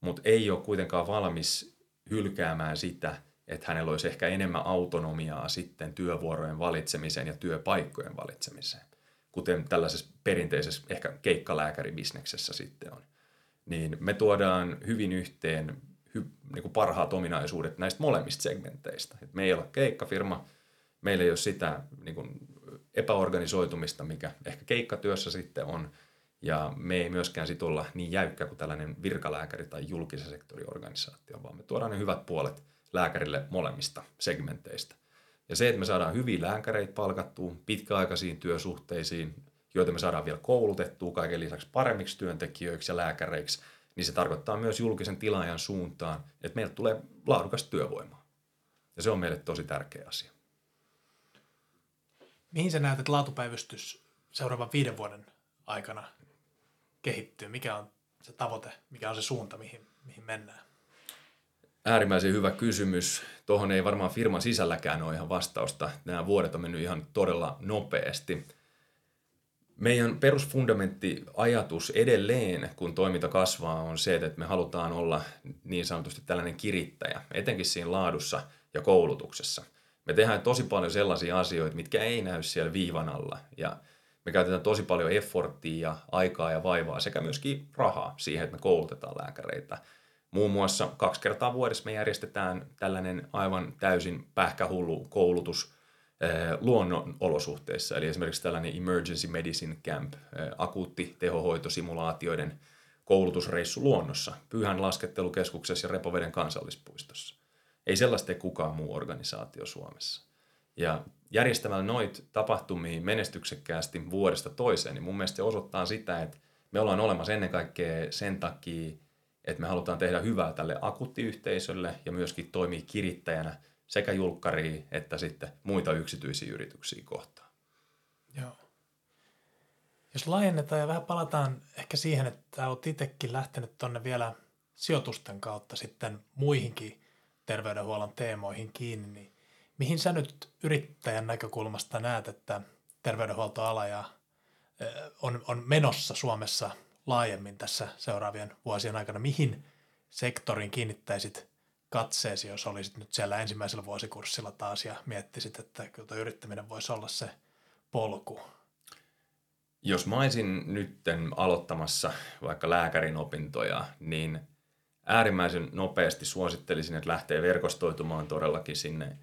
B: mutta ei ole kuitenkaan valmis hylkäämään sitä, että hänellä olisi ehkä enemmän autonomiaa sitten työvuorojen valitsemiseen ja työpaikkojen valitsemiseen, kuten tällaisessa perinteisessä ehkä keikkalääkäribisneksessä sitten on. Niin me tuodaan hyvin yhteen hy, niin kuin parhaat ominaisuudet näistä molemmista segmenteistä. Et me ei ole keikkafirma, meillä ei ole sitä niin kuin epäorganisoitumista, mikä ehkä keikkatyössä sitten on, ja me ei myöskään sit olla niin jäykkä kuin tällainen virkalääkäri tai julkisen sektorin organisaatio, vaan me tuodaan ne hyvät puolet lääkärille molemmista segmenteistä. Ja se, että me saadaan hyviä lääkäreitä palkattua pitkäaikaisiin työsuhteisiin, joita me saadaan vielä koulutettua kaiken lisäksi paremmiksi työntekijöiksi ja lääkäreiksi, niin se tarkoittaa myös julkisen tilaajan suuntaan, että meiltä tulee laadukasta työvoimaa. Ja se on meille tosi tärkeä asia.
A: Mihin sä näet, että laatupäivystys seuraavan viiden vuoden aikana kehittyy? Mikä on se tavoite, mikä on se suunta, mihin, mihin mennään?
B: Äärimmäisen hyvä kysymys. Tuohon ei varmaan firman sisälläkään ole ihan vastausta. Nämä vuodet on mennyt ihan todella nopeasti. Meidän perusfundamentti ajatus edelleen, kun toiminta kasvaa, on se, että me halutaan olla niin sanotusti tällainen kirittäjä, etenkin siinä laadussa ja koulutuksessa. Me tehdään tosi paljon sellaisia asioita, mitkä ei näy siellä viivan alla. Ja me käytetään tosi paljon efforttia ja aikaa ja vaivaa sekä myöskin rahaa siihen, että me koulutetaan lääkäreitä. Muun muassa kaksi kertaa vuodessa me järjestetään tällainen aivan täysin pähkähullu koulutus luonnon olosuhteissa. Eli esimerkiksi tällainen Emergency Medicine Camp, akuutti tehohoitosimulaatioiden koulutusreissu luonnossa, Pyhän laskettelukeskuksessa ja Repoveden kansallispuistossa. Ei sellaista tee kukaan muu organisaatio Suomessa. Ja järjestämällä noit tapahtumia menestyksekkäästi vuodesta toiseen, niin mun mielestä se osoittaa sitä, että me ollaan olemassa ennen kaikkea sen takia, että me halutaan tehdä hyvää tälle akuuttiyhteisölle ja myöskin toimia kirittäjänä sekä julkkaria että sitten muita yksityisiä yrityksiä kohtaan.
A: Joo. Jos laajennetaan ja vähän palataan ehkä siihen, että olet itsekin lähtenyt tuonne vielä sijoitusten kautta sitten muihinkin terveydenhuollon teemoihin kiinni, niin mihin sä nyt yrittäjän näkökulmasta näet, että terveydenhuoltoala ja on, on menossa Suomessa laajemmin tässä seuraavien vuosien aikana? Mihin sektoriin kiinnittäisit katseesi, jos olisit nyt siellä ensimmäisellä vuosikurssilla taas ja miettisit, että kyllä yrittäminen voisi olla se polku?
B: Jos mä olisin nytten aloittamassa vaikka lääkärin opintoja, niin äärimmäisen nopeasti suosittelisin, että lähtee verkostoitumaan todellakin sinne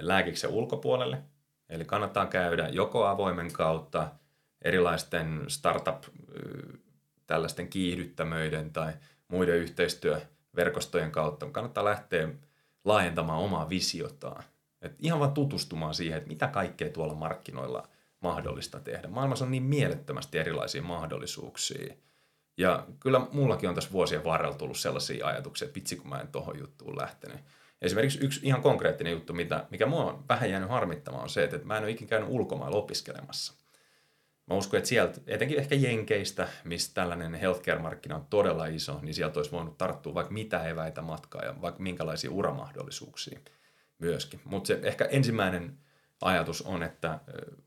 B: lääkiksen ulkopuolelle. Eli kannattaa käydä joko avoimen kautta erilaisten startup tällaisten kiihdyttämöiden tai muiden yhteistyöverkostojen kautta. Kannattaa lähteä laajentamaan omaa visiotaan. Et ihan vaan tutustumaan siihen, että mitä kaikkea tuolla markkinoilla mahdollista tehdä. Maailmassa on niin mielettömästi erilaisia mahdollisuuksia. Ja kyllä mullakin on tässä vuosien varrella tullut sellaisia ajatuksia, että vitsi kun mä en tohon juttuun lähtenyt. Esimerkiksi yksi ihan konkreettinen juttu, mitä, mikä mua on vähän jäänyt harmittamaan, on se, että mä en ole ikinä käynyt ulkomailla opiskelemassa. Mä uskon, että sieltä, etenkin ehkä Jenkeistä, missä tällainen healthcare-markkina on todella iso, niin sieltä olisi voinut tarttua vaikka mitä eväitä matkaa ja vaikka minkälaisia uramahdollisuuksia myöskin. Mutta se ehkä ensimmäinen ajatus on, että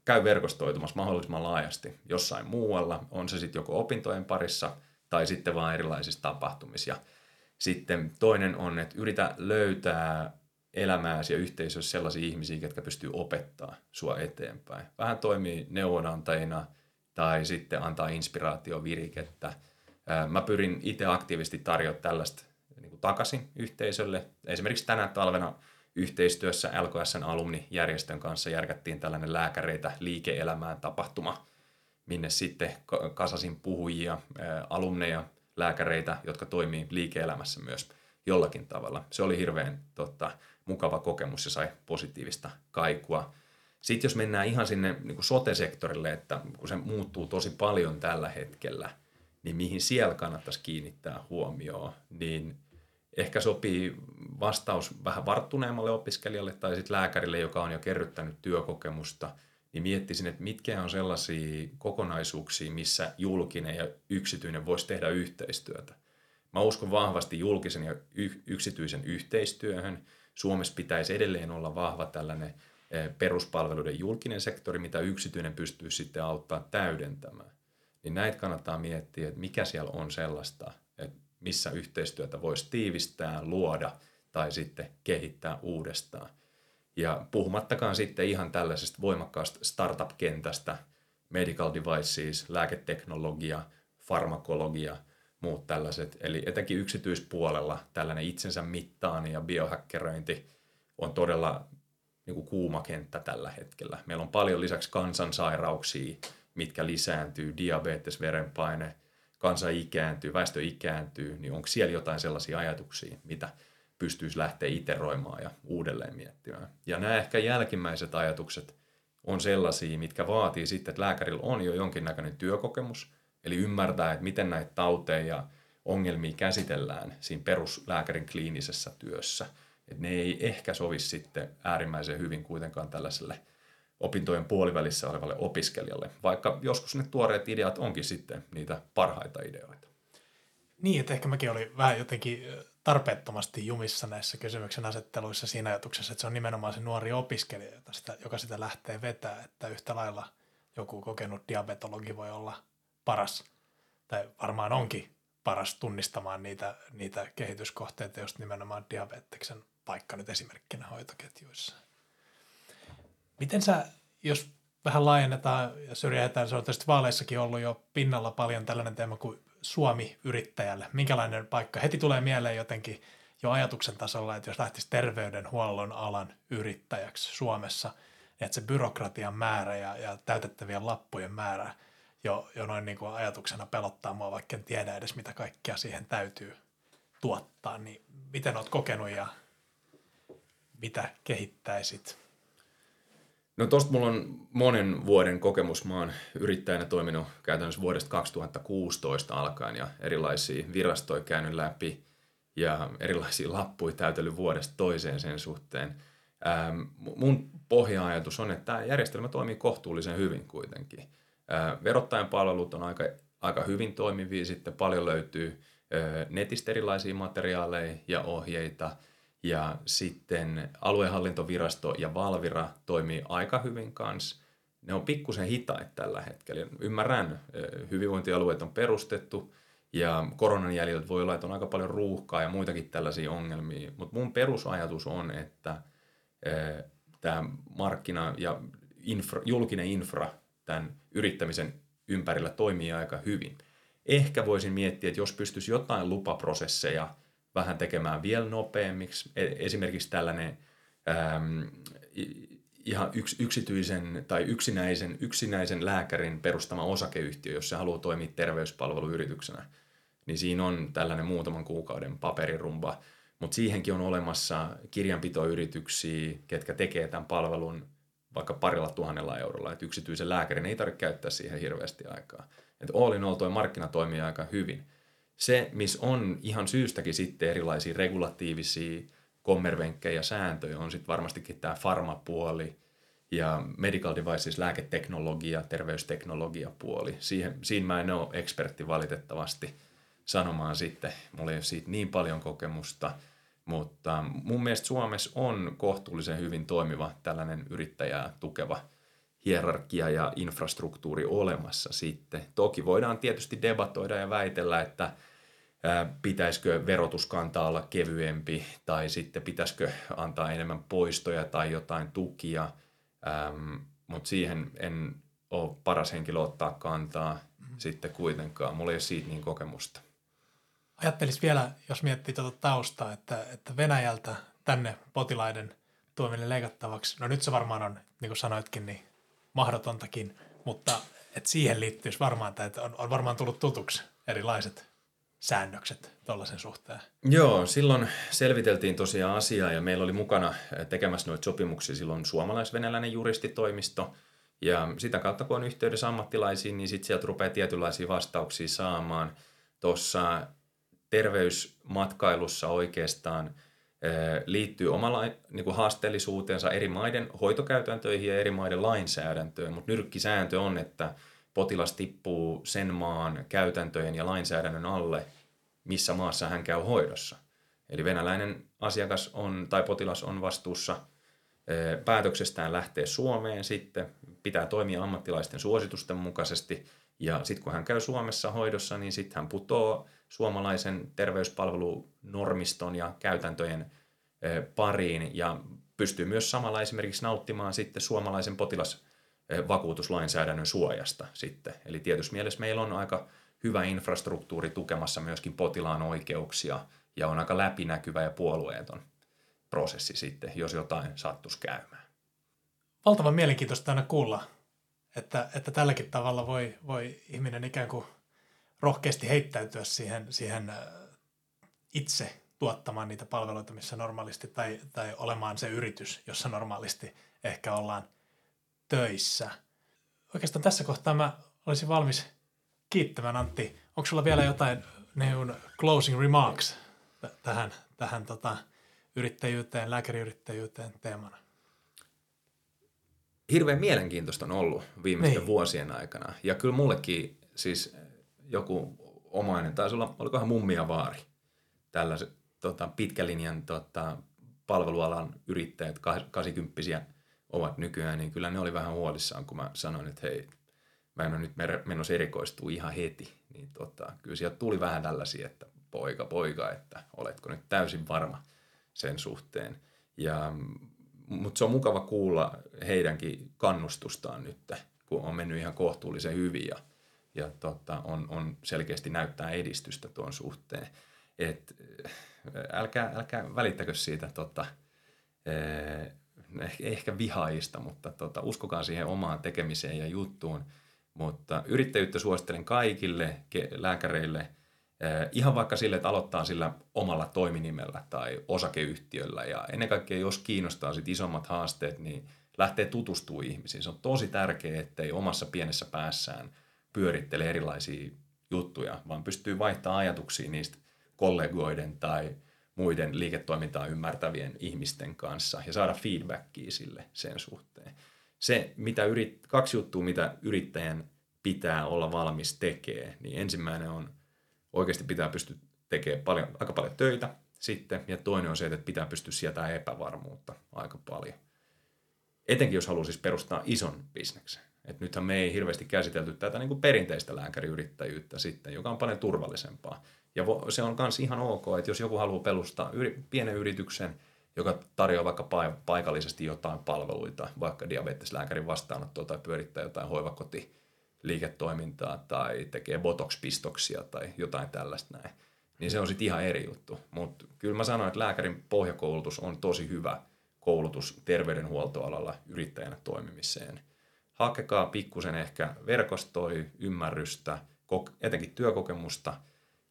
B: käy verkostoitumassa mahdollisimman laajasti jossain muualla, on se sitten joko opintojen parissa tai sitten vaan erilaisissa tapahtumissa. Ja sitten toinen on, että yritä löytää elämääsi ja yhteisössä sellaisia ihmisiä, jotka pystyy opettaa sua eteenpäin. Vähän toimii neuvonantajina tai sitten antaa inspiraatio virikettä. Mä pyrin itse aktiivisesti tarjoamaan tällaista niin kuin takaisin yhteisölle. Esimerkiksi tänä talvena yhteistyössä LKSn alumnijärjestön kanssa järkättiin tällainen lääkäreitä liike-elämään tapahtuma, minne sitten kasasin puhujia, alumneja, lääkäreitä, jotka toimii liike-elämässä myös jollakin tavalla. Se oli hirveän totta, mukava kokemus ja sai positiivista kaikua. Sitten jos mennään ihan sinne niin kuin sote-sektorille, että kun se muuttuu tosi paljon tällä hetkellä, niin mihin siellä kannattaisi kiinnittää huomioon, niin ehkä sopii vastaus vähän varttuneemmalle opiskelijalle tai sitten lääkärille, joka on jo kerryttänyt työkokemusta, niin miettisin, että mitkä on sellaisia kokonaisuuksia, missä julkinen ja yksityinen voisi tehdä yhteistyötä. Mä uskon vahvasti julkisen ja yksityisen yhteistyöhön. Suomessa pitäisi edelleen olla vahva tällainen eh, peruspalveluiden julkinen sektori, mitä yksityinen pystyy sitten auttaa täydentämään. Niin näitä kannattaa miettiä, että mikä siellä on sellaista, että missä yhteistyötä voisi tiivistää, luoda tai sitten kehittää uudestaan. Ja puhumattakaan sitten ihan tällaisesta voimakkaasta startup-kentästä, medical devices, lääketeknologia, farmakologia, muut tällaiset. Eli etenkin yksityispuolella tällainen itsensä mittaani ja biohackerointi on todella niin kuin kuuma kenttä tällä hetkellä. Meillä on paljon lisäksi kansansairauksia, mitkä lisääntyy, diabetes, verenpaine, kansa ikääntyy, väestö ikääntyy, niin onko siellä jotain sellaisia ajatuksia, mitä – pystyisi lähteä iteroimaan ja uudelleen miettimään. Ja nämä ehkä jälkimmäiset ajatukset on sellaisia, mitkä vaatii sitten, että lääkärillä on jo jonkinnäköinen työkokemus, eli ymmärtää, että miten näitä tauteja ja ongelmia käsitellään siinä peruslääkärin kliinisessä työssä. Että ne ei ehkä sovi sitten äärimmäisen hyvin kuitenkaan tällaiselle opintojen puolivälissä olevalle opiskelijalle, vaikka joskus ne tuoreet ideat onkin sitten niitä parhaita ideoita.
A: Niin, että ehkä mäkin olin vähän jotenkin tarpeettomasti jumissa näissä kysymyksen asetteluissa siinä ajatuksessa, että se on nimenomaan se nuori opiskelija, sitä, joka sitä lähtee vetää, että yhtä lailla joku kokenut diabetologi voi olla paras, tai varmaan onkin paras tunnistamaan niitä, niitä kehityskohteita, just nimenomaan diabeteksen paikka nyt esimerkkinä hoitoketjuissa. Miten sä, jos vähän laajennetaan ja syrjäytään, se on tietysti vaaleissakin ollut jo pinnalla paljon tällainen teema kuin Suomi-yrittäjälle? Minkälainen paikka? Heti tulee mieleen jotenkin jo ajatuksen tasolla, että jos lähtisi terveydenhuollon alan yrittäjäksi Suomessa, niin että se byrokratian määrä ja, ja täytettävien lappujen määrä jo, jo noin niin kuin ajatuksena pelottaa mua, vaikka en tiedä edes mitä kaikkea siihen täytyy tuottaa. Niin miten olet kokenut ja mitä kehittäisit?
B: No tosta mulla on monen vuoden kokemus. Mä oon yrittäjänä toiminut käytännössä vuodesta 2016 alkaen ja erilaisia virastoja käynyt läpi ja erilaisia lappuja täytellyt vuodesta toiseen sen suhteen. Ähm, mun pohja-ajatus on, että tämä järjestelmä toimii kohtuullisen hyvin kuitenkin. Verottajan palvelut on aika, aika hyvin toimivia, sitten paljon löytyy netistä erilaisia materiaaleja ja ohjeita – ja sitten aluehallintovirasto ja Valvira toimii aika hyvin kanssa. Ne on pikkusen hitaita tällä hetkellä. Ymmärrän, hyvinvointialueet on perustettu ja koronan jäljiltä voi olla, että on aika paljon ruuhkaa ja muitakin tällaisia ongelmia. Mutta mun perusajatus on, että tämä markkina ja infra, julkinen infra tämän yrittämisen ympärillä toimii aika hyvin. Ehkä voisin miettiä, että jos pystyisi jotain lupaprosesseja – vähän tekemään vielä nopeammiksi. E, esimerkiksi tällainen äm, ihan yks, yksityisen tai yksinäisen, yksinäisen lääkärin perustama osakeyhtiö, jos se haluaa toimia terveyspalveluyrityksenä, niin siinä on tällainen muutaman kuukauden paperirumba. Mutta siihenkin on olemassa kirjanpitoyrityksiä, ketkä tekee tämän palvelun vaikka parilla tuhannella eurolla. Et yksityisen lääkärin ei tarvitse käyttää siihen hirveästi aikaa. Et all in all toi markkina toimii aika hyvin – se, missä on ihan syystäkin sitten erilaisia regulatiivisia kommervenkkejä sääntöjä, on sitten varmastikin tämä farmapuoli ja medical devices, lääketeknologia, terveysteknologia puoli. Siihen, siinä mä en ole ekspertti valitettavasti sanomaan sitten. Mulla ei ole siitä niin paljon kokemusta, mutta mun mielestä Suomessa on kohtuullisen hyvin toimiva tällainen yrittäjää tukeva hierarkia ja infrastruktuuri olemassa sitten. Toki voidaan tietysti debatoida ja väitellä, että – pitäisikö verotuskanta olla kevyempi tai sitten pitäisikö antaa enemmän poistoja tai jotain tukia, ähm, mutta siihen en ole paras henkilö ottaa kantaa mm-hmm. sitten kuitenkaan. Mulla ei ole siitä niin kokemusta.
A: Ajattelis vielä, jos miettii tuota taustaa, että, että Venäjältä tänne potilaiden tuominen leikattavaksi, no nyt se varmaan on, niin kuin sanoitkin, niin mahdotontakin, mutta että siihen liittyisi varmaan, että on, on varmaan tullut tutuksi erilaiset säännökset tuollaisen suhteen?
B: Joo, silloin selviteltiin tosiaan asiaa ja meillä oli mukana tekemässä noita sopimuksia silloin suomalais-venäläinen juristitoimisto. Ja sitä kautta kun on yhteydessä ammattilaisiin, niin sitten sieltä rupeaa tietynlaisia vastauksia saamaan. Tuossa terveysmatkailussa oikeastaan liittyy omalla niin kuin haasteellisuutensa eri maiden hoitokäytäntöihin ja eri maiden lainsäädäntöön, mutta nyrkkisääntö on, että potilas tippuu sen maan käytäntöjen ja lainsäädännön alle, missä maassa hän käy hoidossa. Eli venäläinen asiakas on tai potilas on vastuussa päätöksestään lähteä Suomeen sitten, pitää toimia ammattilaisten suositusten mukaisesti ja sitten kun hän käy Suomessa hoidossa, niin sitten hän putoo suomalaisen terveyspalvelunormiston ja käytäntöjen pariin ja pystyy myös samalla esimerkiksi nauttimaan sitten suomalaisen potilasvakuutuslainsäädännön suojasta sitten. Eli tietysti mielessä meillä on aika hyvä infrastruktuuri tukemassa myöskin potilaan oikeuksia ja on aika läpinäkyvä ja puolueeton prosessi sitten, jos jotain sattuisi käymään.
A: Valtavan mielenkiintoista aina kuulla, että, että tälläkin tavalla voi, voi ihminen ikään kuin rohkeasti heittäytyä siihen, siihen äh, itse tuottamaan niitä palveluita, missä normaalisti, tai, tai olemaan se yritys, jossa normaalisti ehkä ollaan töissä. Oikeastaan tässä kohtaa mä olisin valmis kiittämään Antti. Onko sulla vielä jotain neun closing remarks t- tähän, tähän tota, yrittäjyyteen, lääkäriyrittäjyyteen teemana?
B: Hirveän mielenkiintoista on ollut viimeisten niin. vuosien aikana. Ja kyllä mullekin siis joku omainen, taisi olla, olikohan mummia vaari, tällaiset tota, pitkälinjan tota, palvelualan yrittäjät, 80 ovat nykyään, niin kyllä ne oli vähän huolissaan, kun mä sanoin, että hei, mä en ole nyt menossa erikoistua ihan heti. Niin tota, kyllä sieltä tuli vähän tällaisia, että poika, poika, että oletko nyt täysin varma sen suhteen. Ja, mutta se on mukava kuulla heidänkin kannustustaan nyt, kun on mennyt ihan kohtuullisen hyvin ja, ja tota, on, on selkeästi näyttää edistystä tuon suhteen. Et, älkää, älkää välittäkö siitä tota, eh, ehkä vihaista, mutta tota, uskokaa siihen omaan tekemiseen ja juttuun. Mutta yrittäjyyttä suosittelen kaikille lääkäreille, eh, ihan vaikka sille, että aloittaa sillä omalla toiminimellä tai osakeyhtiöllä. Ja ennen kaikkea, jos kiinnostaa sit isommat haasteet, niin lähtee tutustumaan ihmisiin. Se on tosi tärkeää, ettei omassa pienessä päässään pyörittele erilaisia juttuja, vaan pystyy vaihtamaan ajatuksia niistä kollegoiden tai muiden liiketoimintaa ymmärtävien ihmisten kanssa ja saada feedbackia sille sen suhteen. Se, mitä yrit, kaksi juttua, mitä yrittäjän pitää olla valmis tekee, niin ensimmäinen on oikeasti pitää pystyä tekemään paljon, aika paljon töitä sitten, ja toinen on se, että pitää pystyä sietämään epävarmuutta aika paljon. Etenkin jos haluaa siis perustaa ison bisneksen. Et nythän me ei hirveästi käsitelty tätä niin kuin perinteistä lääkäriyrittäjyyttä sitten, joka on paljon turvallisempaa. Ja se on myös ihan ok, että jos joku haluaa perustaa yri, pienen yrityksen, joka tarjoaa vaikka paikallisesti jotain palveluita, vaikka diabeteslääkärin vastaanottoa tai pyörittää jotain hoivakoti liiketoimintaa tai tekee botox-pistoksia tai jotain tällaista näin, niin se on sitten ihan eri juttu. Mutta kyllä mä sanoin, että lääkärin pohjakoulutus on tosi hyvä koulutus terveydenhuoltoalalla yrittäjänä toimimiseen. Hakekaa pikkusen ehkä verkostoi, ymmärrystä, etenkin työkokemusta –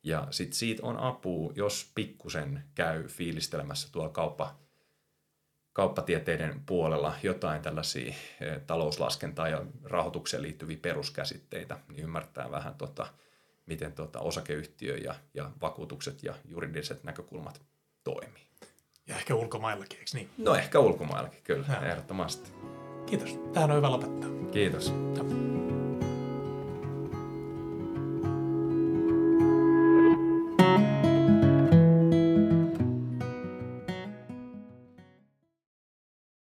B: ja sitten siitä on apu, jos pikkusen käy fiilistelemässä tuolla kauppa, kauppatieteiden puolella jotain tällaisia eh, talouslaskentaa ja rahoitukseen liittyviä peruskäsitteitä, niin ymmärtää vähän, tota, miten tota osakeyhtiö ja, ja vakuutukset ja juridiset näkökulmat toimii.
A: Ja ehkä ulkomaillakin, eikö niin?
B: No ehkä ulkomaillakin, kyllä, ja. ehdottomasti.
A: Kiitos. Tähän on hyvä lopettaa.
B: Kiitos. Ja.